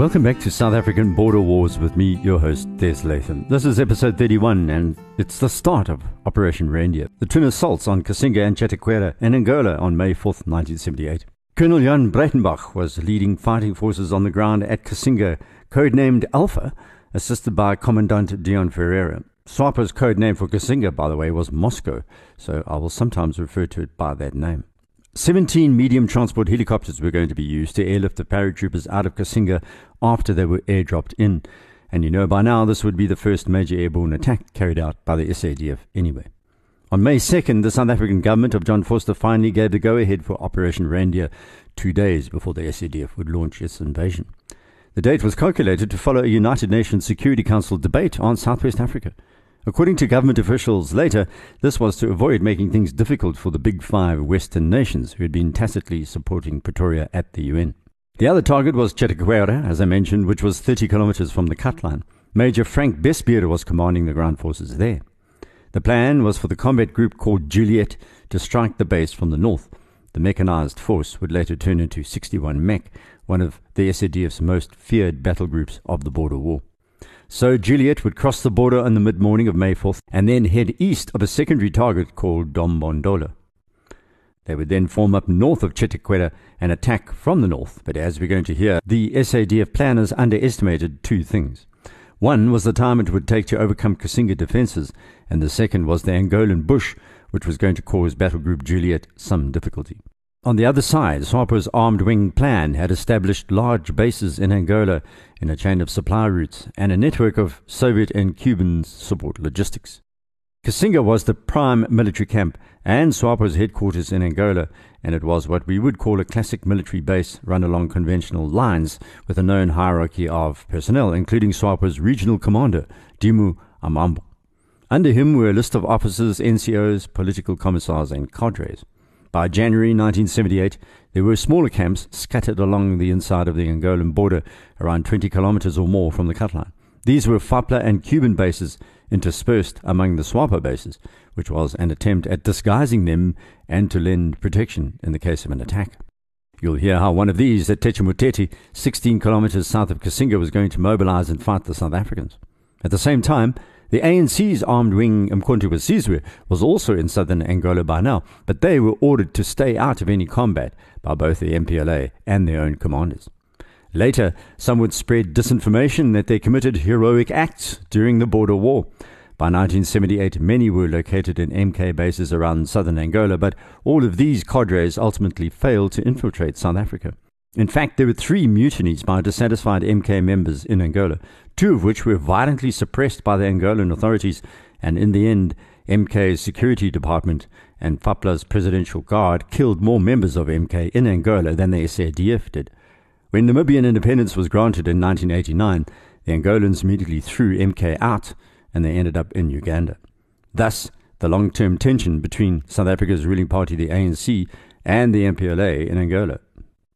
Welcome back to South African Border Wars with me, your host, Des Latham. This is episode 31, and it's the start of Operation Reindeer. The twin assaults on Kasinga and Chetiquera in Angola on May 4th, 1978. Colonel Jan Breytenbach was leading fighting forces on the ground at Kasinga, codenamed Alpha, assisted by Commandant Deon Ferreira. SWAPO's code name for Kasinga, by the way, was Moscow, so I will sometimes refer to it by that name. 17 medium transport helicopters were going to be used to airlift the paratroopers out of Kasinga after they were airdropped in. And you know by now this would be the first major airborne attack carried out by the SADF anyway. On May 2nd, the South African government of John Vorster finally gave the go ahead for Operation Reindeer two days before the SADF would launch its invasion. The date was calculated to follow a United Nations Security Council debate on Southwest Africa. According to government officials later, this was to avoid making things difficult for the big five Western nations who had been tacitly supporting Pretoria at the UN. The other target was Chetiquera, as I mentioned, which was 30 kilometers from the cut line. Major Frank Bestbier was commanding the ground forces there. The plan was for the combat group called Juliet to strike the base from the north. The mechanized force would later turn into 61 Mech, one of the SADF's most feared battle groups of the border war. So Juliet would cross the border on the mid morning of May 4th and then head east of a secondary target called Dombondola. They would then form up north of Chetiquera and attack from the north. But as we're going to hear, the SADF planners underestimated two things. One was the time it would take to overcome Kasinga defenses, and the second was the Angolan bush, which was going to cause Battle Group Juliet some difficulty. On the other side, SWAPO's armed wing plan had established large bases in Angola in a chain of supply routes and a network of Soviet and Cuban support logistics. Kasinga was the prime military camp and SWAPO's headquarters in Angola, and it was what we would call a classic military base run along conventional lines with a known hierarchy of personnel, including SWAPO's regional commander, Dimo Hamaambo. Under him were a list of officers, NCOs, political commissars, and cadres. By January 1978, there were smaller camps scattered along the inside of the Angolan border, around 20 kilometers or more from the cut line. These were FAPLA and Cuban bases interspersed among the SWAPO bases, which was an attempt at disguising them and to lend protection in the case of an attack. You'll hear how one of these at Techamutete, 16 kilometers south of Kasinga, was going to mobilize and fight the South Africans. At the same time, the ANC's armed wing Umkhonto Sizwe was also in southern Angola by now, but they were ordered to stay out of any combat by both the MPLA and their own commanders. Later, some would spread disinformation that they committed heroic acts during the border war. By 1978, many were located in MK bases around southern Angola, but all of these cadres ultimately failed to infiltrate South Africa. In fact, there were three mutinies by dissatisfied MK members in Angola, two of which were violently suppressed by the Angolan authorities, and in the end, MK's security department and FAPLA's presidential guard killed more members of MK in Angola than the SADF did. When Namibian independence was granted in 1989, the Angolans immediately threw MK out and they ended up in Uganda. Thus, the long term tension between South Africa's ruling party, the ANC, and the MPLA in Angola.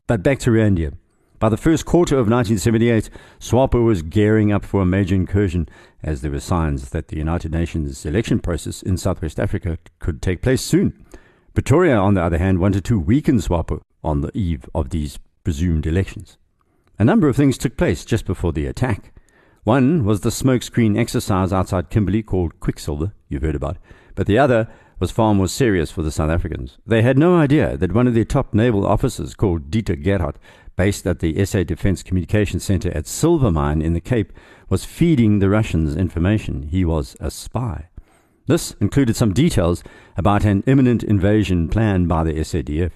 But back to Reindeer. By the first quarter of 1978, SWAPO was gearing up for a major incursion as there were signs that the United Nations election process in Southwest Africa could take place soon. Pretoria, on the other hand, wanted to weaken SWAPO on the eve of these presumed elections. A number of things took place just before the attack. One was the smokescreen exercise outside Kimberley called Quicksilver, you've heard about, but the other was far more serious for the South Africans. They had no idea that one of their top naval officers, called Dieter Gerhardt, based at the SA Defense Communications Center at Silvermine in the Cape, was feeding the Russians information. He was a spy. This included some details about an imminent invasion planned by the SADF.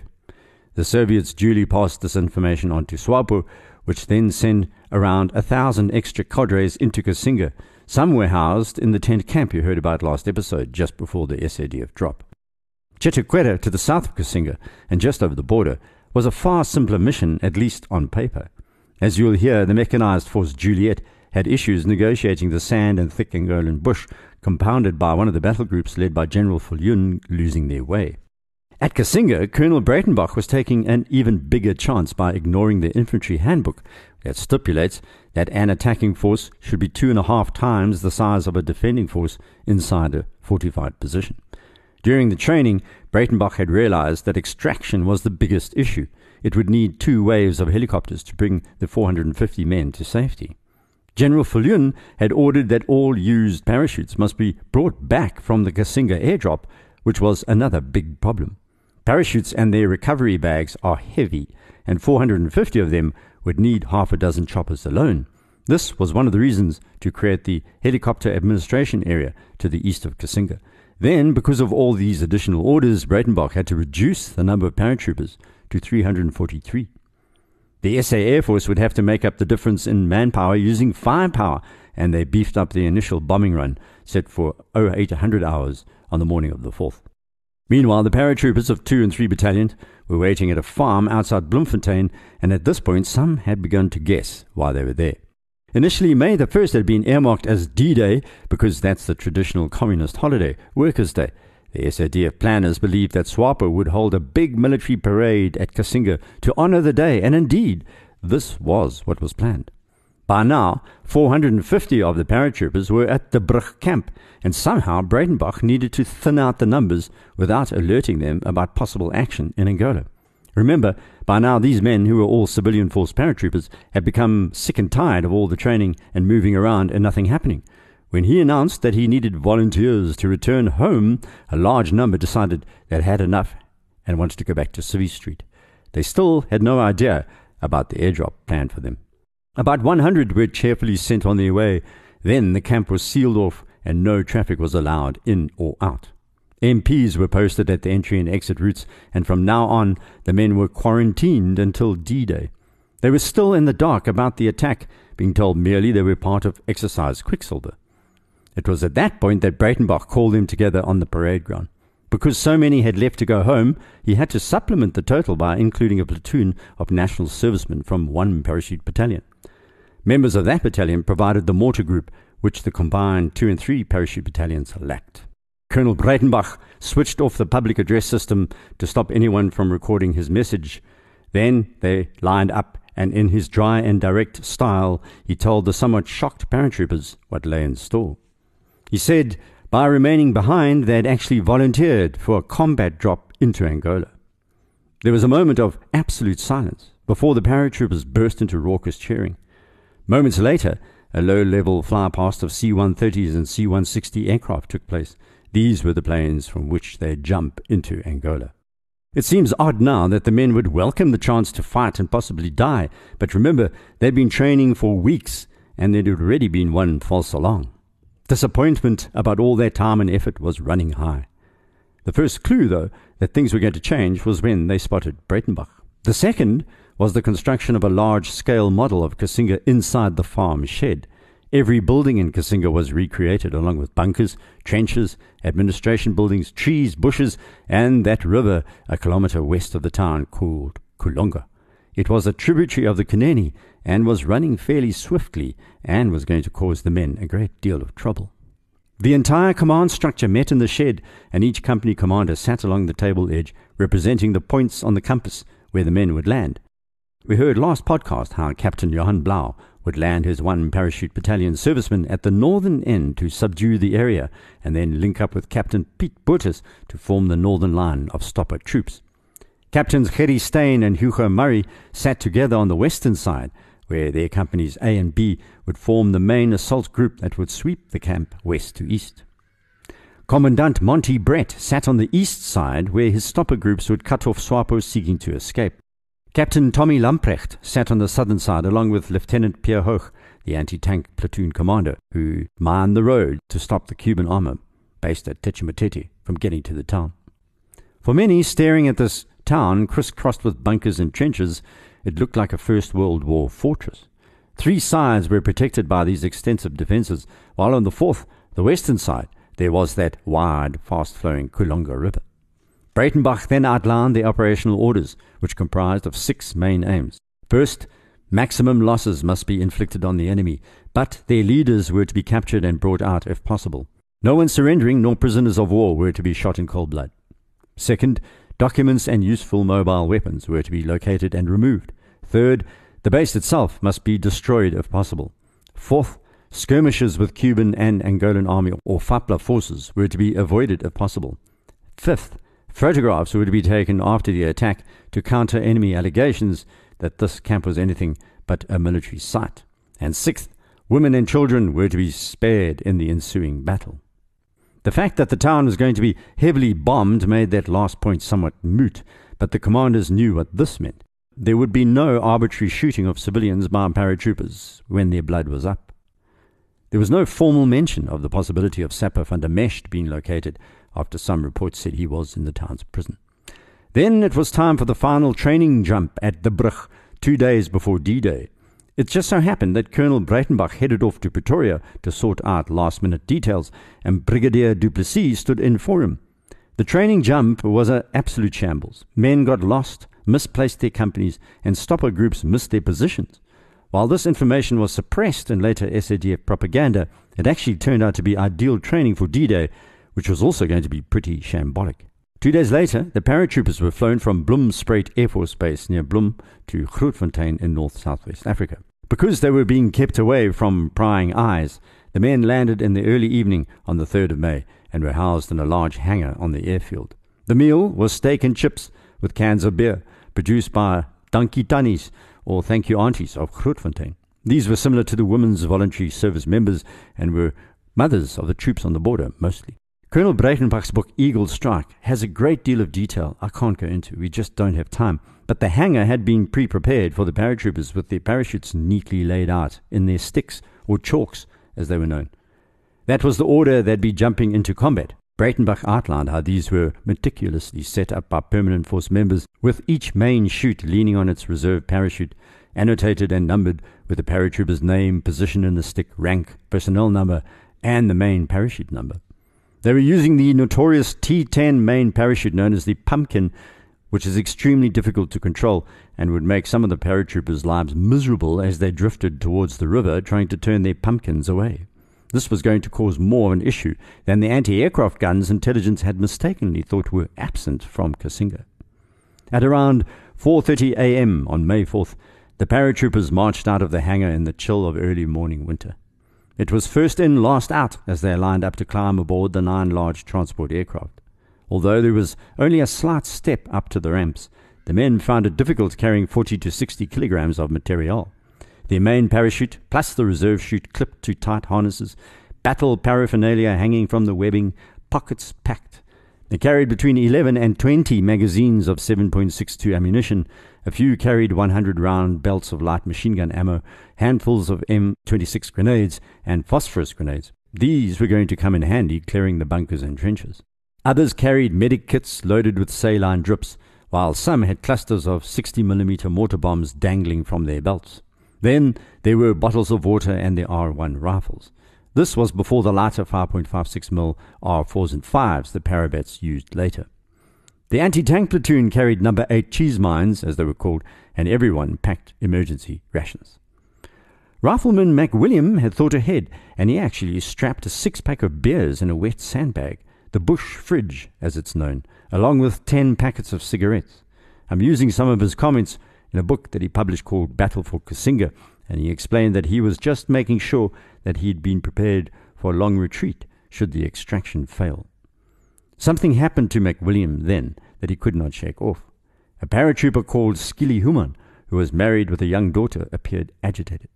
The Soviets duly passed this information on to SWAPO, which then sent around a thousand extra cadres into Kasinga. Some were housed in the tent camp you heard about last episode, just before the SADF drop. Chetiquera, to the south of Kasinga and just over the border, was a far simpler mission, at least on paper. As you'll hear, the mechanized force Juliet had issues negotiating the sand and thick Angolan bush, compounded by one of the battle groups led by General Viljoen losing their way. At Kasinga, Colonel Breytenbach was taking an even bigger chance by ignoring the infantry handbook that stipulates that an attacking force should be two and a half times the size of a defending force inside a fortified position. During the training, Breytenbach had realized that extraction was the biggest issue. it would need two waves of helicopters to bring the 450 men to safety. General Viljoen had ordered that all used parachutes must be brought back from the Kasinga airdrop, which was another big problem. Parachutes and their recovery bags are heavy, and 450 of them would need half a dozen choppers alone. This was one of the reasons to create the helicopter administration area to the east of Kasinga. Then, because of all these additional orders, Breytenbach had to reduce the number of paratroopers to 343. The SA Air Force would have to make up the difference in manpower using firepower, and they beefed up the initial bombing run set for 0800 hours on the morning of the 4th. Meanwhile, the paratroopers of 2 and 3 battalions were waiting at a farm outside Bloemfontein, and at this point some had begun to guess why they were there. Initially, May the 1st had been earmarked as D Day because that's the traditional communist holiday, Workers' Day. The SADF planners believed that SWAPO would hold a big military parade at Kasinga to honor the day, and indeed, this was what was planned. By now, 450 of the paratroopers were at the Brug camp, and somehow Breytenbach needed to thin out the numbers without alerting them about possible action in Angola. Remember, by now these men, who were all civilian force paratroopers, had become sick and tired of all the training and moving around and nothing happening. When he announced that he needed volunteers to return home, a large number decided they had enough and wanted to go back to Civvy Street. They still had no idea about the airdrop planned for them. About 100 were cheerfully sent on their way. Then the camp was sealed off and no traffic was allowed in or out. MPs were posted at the entry and exit routes, and from now on, the men were quarantined until D Day. They were still in the dark about the attack, being told merely they were part of Exercise Quicksilver. It was at that point that Breytenbach called them together on the parade ground. Because so many had left to go home, he had to supplement the total by including a platoon of national servicemen from one parachute battalion. Members of that battalion provided the mortar group, which the combined 2 and 3 parachute battalions lacked. Colonel Breytenbach switched off the public address system to stop anyone from recording his message. Then they lined up, and in his dry and direct style, he told the somewhat shocked paratroopers what lay in store. He said by remaining behind, they had actually volunteered for a combat drop into Angola. There was a moment of absolute silence before the paratroopers burst into raucous cheering. Moments later, a low level flypast of C 130s and C 160 aircraft took place. These were the planes from which they jump into Angola. It seems odd now that the men would welcome the chance to fight and possibly die, but remember, they'd been training for weeks and there'd already been one false alarm. Disappointment about all their time and effort was running high. The first clue, though, that things were going to change was when they spotted Breytenbach. The second was the construction of a large scale model of Kasinga inside the farm shed. Every building in Kasinga was recreated, along with bunkers, trenches, administration buildings, trees, bushes, and that river a kilometre west of the town called Kulonga. It was a tributary of the Kunene and was running fairly swiftly and was going to cause the men a great deal of trouble. The entire command structure met in the shed, and each company commander sat along the table edge, representing the points on the compass where the men would land. We heard last podcast how Captain Johann Blaauw would land his one parachute battalion servicemen at the northern end to subdue the area, and then link up with Captain Pete Botha to form the northern line of stopper troops. Captains Gerry Steyn and Hugo Murray sat together on the western side, where their companies A and B would form the main assault group that would sweep the camp west to east. Commandant Monty Brett sat on the east side, where his stopper groups would cut off SWAPO seeking to escape. Captain Tommy Lamprecht sat on the southern side along with Lieutenant Pierre Hoch, the anti-tank platoon commander, who mined the road to stop the Cuban armor based at Techamutete from getting to the town. For many, staring at this town crisscrossed with bunkers and trenches, it looked like a First World War fortress. Three sides were protected by these extensive defences, while on the fourth, the western side, there was that wide, fast-flowing Kulonga River. Breytenbach then outlined the operational orders, which comprised of six main aims. First, maximum losses must be inflicted on the enemy, but their leaders were to be captured and brought out if possible. No one surrendering nor prisoners of war were to be shot in cold blood. Second, documents and useful mobile weapons were to be located and removed. Third, the base itself must be destroyed if possible. Fourth, skirmishes with Cuban and Angolan army or FAPLA forces were to be avoided if possible. Fifth, Photographs were to be taken after the attack to counter enemy allegations that this camp was anything but a military site. And sixth, women and children were to be spared in the ensuing battle. The fact that the town was going to be heavily bombed made that last point somewhat moot, but the commanders knew what this meant. There would be no arbitrary shooting of civilians by paratroopers when their blood was up. There was no formal mention of the possibility of Sapper van der being located, after some reports said he was in the town's prison. Then it was time for the final training jump at the Brug, two days before D Day. It just so happened that Colonel Breytenbach headed off to Pretoria to sort out last minute details, and Brigadier Duplessis stood in for him. The training jump was an absolute shambles. Men got lost, misplaced their companies, and stopper groups missed their positions. While this information was suppressed in later SADF propaganda, it actually turned out to be ideal training for D Day, which was also going to be pretty shambolic. Two days later, the paratroopers were flown from Bloemspruit Air Force Base near Bloem to Grootfontein in north southwest Africa. Because they were being kept away from prying eyes, the men landed in the early evening on the 3rd of May and were housed in a large hangar on the airfield. The meal was steak and chips with cans of beer, produced by Dankie Tannies, or Thank You Aunties of Grootfontein. These were similar to the Women's Voluntary Service members and were mothers of the troops on the border, mostly. Colonel Breytenbach's book, Eagle Strike, has a great deal of detail I can't go into. We just don't have time. But the hangar had been pre prepared for the paratroopers with their parachutes neatly laid out in their sticks, or chalks, as they were known. That was the order they'd be jumping into combat. Breytenbach outlined how these were meticulously set up by permanent force members, with each main chute leaning on its reserve parachute, annotated and numbered with the paratrooper's name, position in the stick, rank, personnel number, and the main parachute number. They were using the notorious T10 main parachute known as the pumpkin, which is extremely difficult to control and would make some of the paratroopers' lives miserable as they drifted towards the river trying to turn their pumpkins away. This was going to cause more of an issue than the anti-aircraft guns intelligence had mistakenly thought were absent from Kasinga. At around 4:30 a.m. on May 4th, the paratroopers marched out of the hangar in the chill of early morning winter. It was first in, last out as they lined up to climb aboard the nine large transport aircraft. Although there was only a slight step up to the ramps, the men found it difficult carrying 40 to 60 kilograms of material. Their main parachute, plus the reserve chute clipped to tight harnesses, battle paraphernalia hanging from the webbing, pockets packed. They carried between 11 and 20 magazines of 7.62 ammunition. A few carried 100 round belts of light machine gun ammo, handfuls of M26 grenades, and phosphorus grenades. These were going to come in handy clearing the bunkers and trenches. Others carried medic kits loaded with saline drips, while some had clusters of 60mm mortar bombs dangling from their belts. Then there were bottles of water and the R1 rifles. This was before the lighter 5.56mm R4s and 5s the Parabats used later. The anti tank platoon carried number 8 cheese mines, as they were called, and everyone packed emergency rations. Rifleman MacWilliam had thought ahead, and he actually strapped a six pack of beers in a wet sandbag, the bush fridge, as it's known, along with 10 packets of cigarettes. I'm using some of his comments in a book that he published called Battle for Kasinga, and he explained that he was just making sure that he'd been prepared for a long retreat should the extraction fail. Something happened to MacWilliam then that he could not shake off. A paratrooper called Skilly Human, who was married with a young daughter, appeared agitated.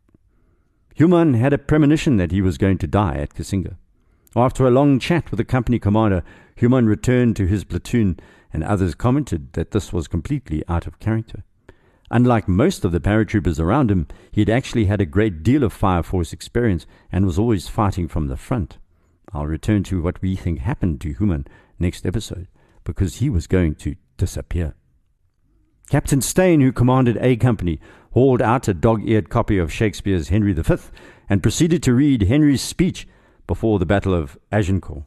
Human had a premonition that he was going to die at Kasinga. After a long chat with the company commander, Human returned to his platoon, and others commented that this was completely out of character. Unlike most of the paratroopers around him, he had actually had a great deal of fire force experience and was always fighting from the front. I'll return to what we think happened to Human next episode, because he was going to disappear. Captain Steyn, who commanded A Company, hauled out a dog eared copy of Shakespeare's Henry V and proceeded to read Henry's speech before the Battle of Agincourt.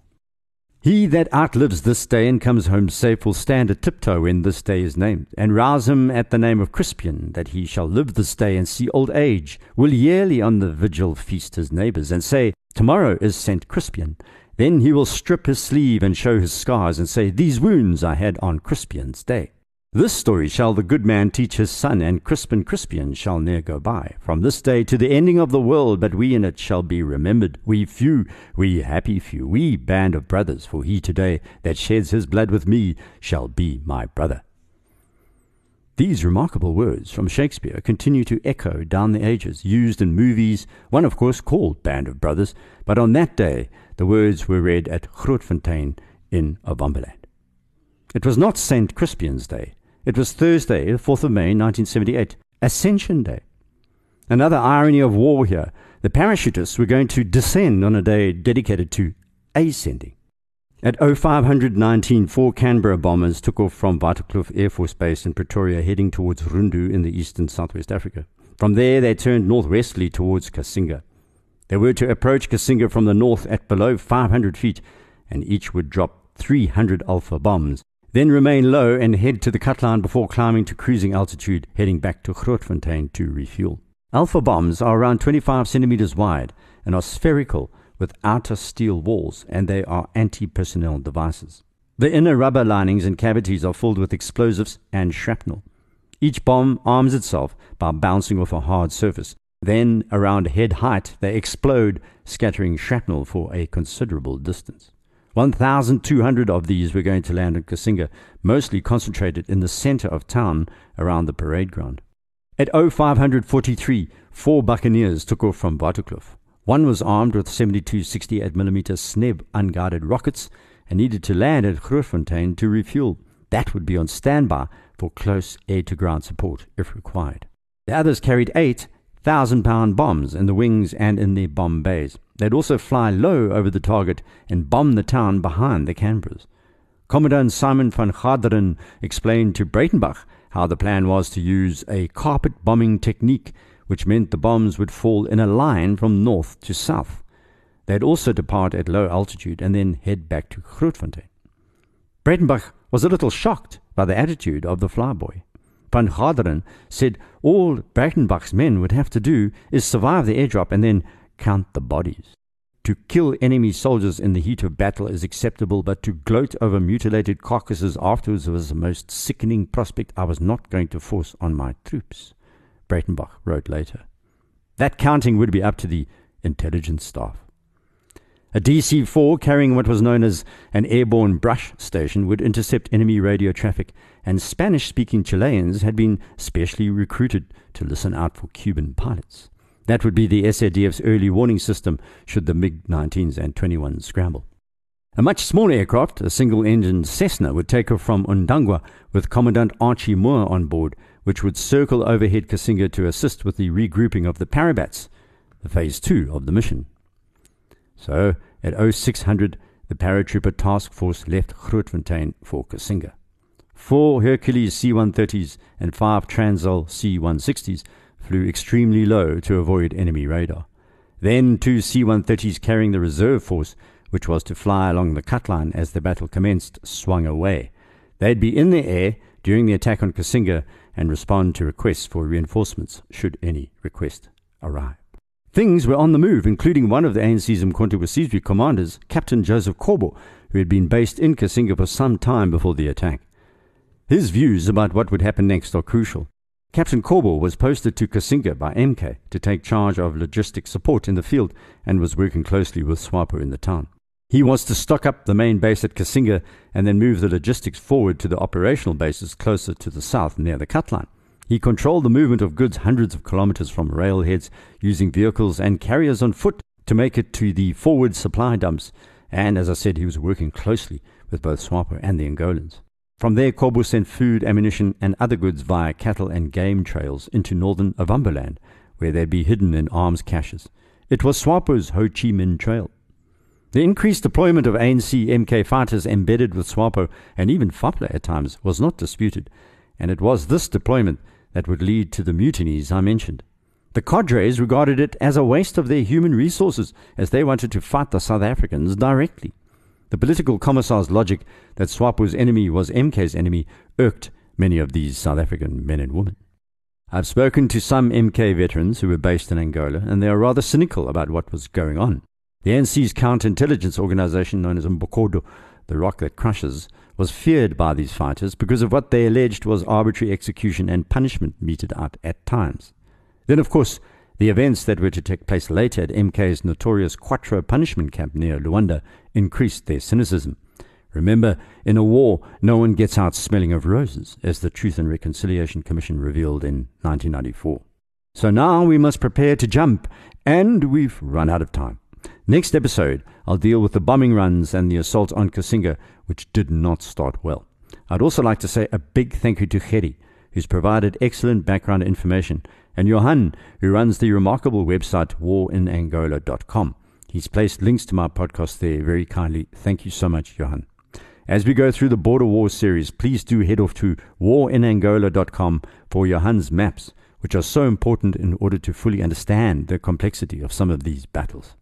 He that outlives this day and comes home safe will stand a tiptoe when this day is named, and rouse him at the name of Crispian, that he shall live this day and see old age, will yearly on the vigil feast his neighbours, and say, Tomorrow is St. Crispian. Then he will strip his sleeve and show his scars, and say, These wounds I had on Crispian's day. This story shall the good man teach his son, and Crispin Crispian shall ne'er go by. From this day to the ending of the world, but we in it shall be remembered. We few, we happy few, we band of brothers, for he today that sheds his blood with me shall be my brother. These remarkable words from Shakespeare continue to echo down the ages, used in movies, one of course called Band of Brothers, but on that day the words were read at Grootfontein in Ovamboland. It was not St. Crispian's Day. It was Thursday, the 4th of May, 1978, Ascension Day. Another irony of war here. The parachutists were going to descend on a day dedicated to ascending. At 0519, four Canberra bombers took off from Waterkloof Air Force Base in Pretoria, heading towards Rundu in the eastern southwest Africa. From there, they turned northwesterly towards Kasinga. They were to approach Kasinga from the north at below 500 feet, and each would drop 300 Alpha bombs, then remain low and head to the cutline before climbing to cruising altitude, heading back to Grootfontein to refuel. Alpha bombs are around 25 centimeters wide and are spherical with outer steel walls, and they are anti personnel devices. The inner rubber linings and cavities are filled with explosives and shrapnel. Each bomb arms itself by bouncing off a hard surface. Then, around head height, they explode, scattering shrapnel for a considerable distance. 1,200 of these were going to land in Kasinga, mostly concentrated in the center of town around the parade ground. At 0543, four buccaneers took off from Waterkloof. One was armed with 72 68mm Sneb unguided rockets and needed to land at Grootfontein to refuel. That would be on standby for close air to ground support if required. The others carried eight thousand pound bombs in the wings and in their bomb bays. They'd also fly low over the target and bomb the town behind the Canberras. Commandant Simon van Garderen explained to Breytenbach how the plan was to use a carpet bombing technique which meant the bombs would fall in a line from north to south. They'd also depart at low altitude and then head back to Grootfontein. Breytenbach was a little shocked by the attitude of the flyboy. Van Garderen said all Breytenbach's men would have to do is survive the airdrop and then count the bodies. To kill enemy soldiers in the heat of battle is acceptable, but to gloat over mutilated carcasses afterwards was the most sickening prospect I was not going to force on my troops. Breytenbach wrote later. That counting would be up to the intelligence staff. A DC 4 carrying what was known as an airborne brush station would intercept enemy radio traffic, and Spanish speaking Chileans had been specially recruited to listen out for Cuban pilots. That would be the SADF's early warning system should the MiG 19s and 21s scramble. A much smaller aircraft, a single engine Cessna, would take off from Ondangwa with Commandant Archie Moore on board which would circle overhead Kasinga to assist with the regrouping of the Parabats, the phase two of the mission. So, at 0600, the paratrooper task force left Grootfontein for Kasinga. Four Hercules C 130s and five Transall C 160s flew extremely low to avoid enemy radar. Then two C 130s carrying the reserve force, which was to fly along the cut line as the battle commenced, swung away. They'd be in the air during the attack on Kasinga and respond to requests for reinforcements should any request arrive. Things were on the move, including one of the ANC's Umkhonto we commanders, Captain Joseph Corbo, who had been based in Kasinga for some time before the attack. His views about what would happen next are crucial. Captain Corbo was posted to Kasinga by MK to take charge of logistic support in the field and was working closely with SWAPO in the town. He was to stock up the main base at Kasinga and then move the logistics forward to the operational bases closer to the south near the cut line. He controlled the movement of goods hundreds of kilometers from railheads using vehicles and carriers on foot to make it to the forward supply dumps. And as I said, he was working closely with both SWAPO and the Angolans. From there, Corbo sent food, ammunition, and other goods via cattle and game trails into northern Ovamboland, where they'd be hidden in arms caches. It was SWAPO's Ho Chi Minh Trail. The increased deployment of ANC MK fighters embedded with SWAPO and even FAPLA at times was not disputed, and it was this deployment that would lead to the mutinies I mentioned. The cadres regarded it as a waste of their human resources as they wanted to fight the South Africans directly. The political commissar's logic that SWAPO's enemy was MK's enemy irked many of these South African men and women. I've spoken to some MK veterans who were based in Angola, and they are rather cynical about what was going on. The ANC's counterintelligence organization, known as Mbokodo, the rock that crushes, was feared by these fighters because of what they alleged was arbitrary execution and punishment meted out at times. Then, of course, the events that were to take place later at MK's notorious Quatro punishment camp near Luanda increased their cynicism. Remember, in a war, no one gets out smelling of roses, as the Truth and Reconciliation Commission revealed in 1994. So now we must prepare to jump, and we've run out of time. Next episode, I'll deal with the bombing runs and the assault on Kasinga, which did not start well. I'd also like to say a big thank you to Kheri, who's provided excellent background information, and Johan, who runs the remarkable website warinangola.com. He's placed links to my podcast there very kindly. Thank you so much, Johan. As we go through the Border War series, please do head off to warinangola.com for Johan's maps, which are so important in order to fully understand the complexity of some of these battles.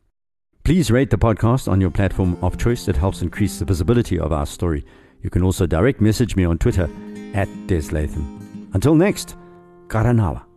Please rate the podcast on your platform of choice. It helps increase the visibility of our story. You can also direct message me on Twitter at Des Latham. Until next, Karanawa.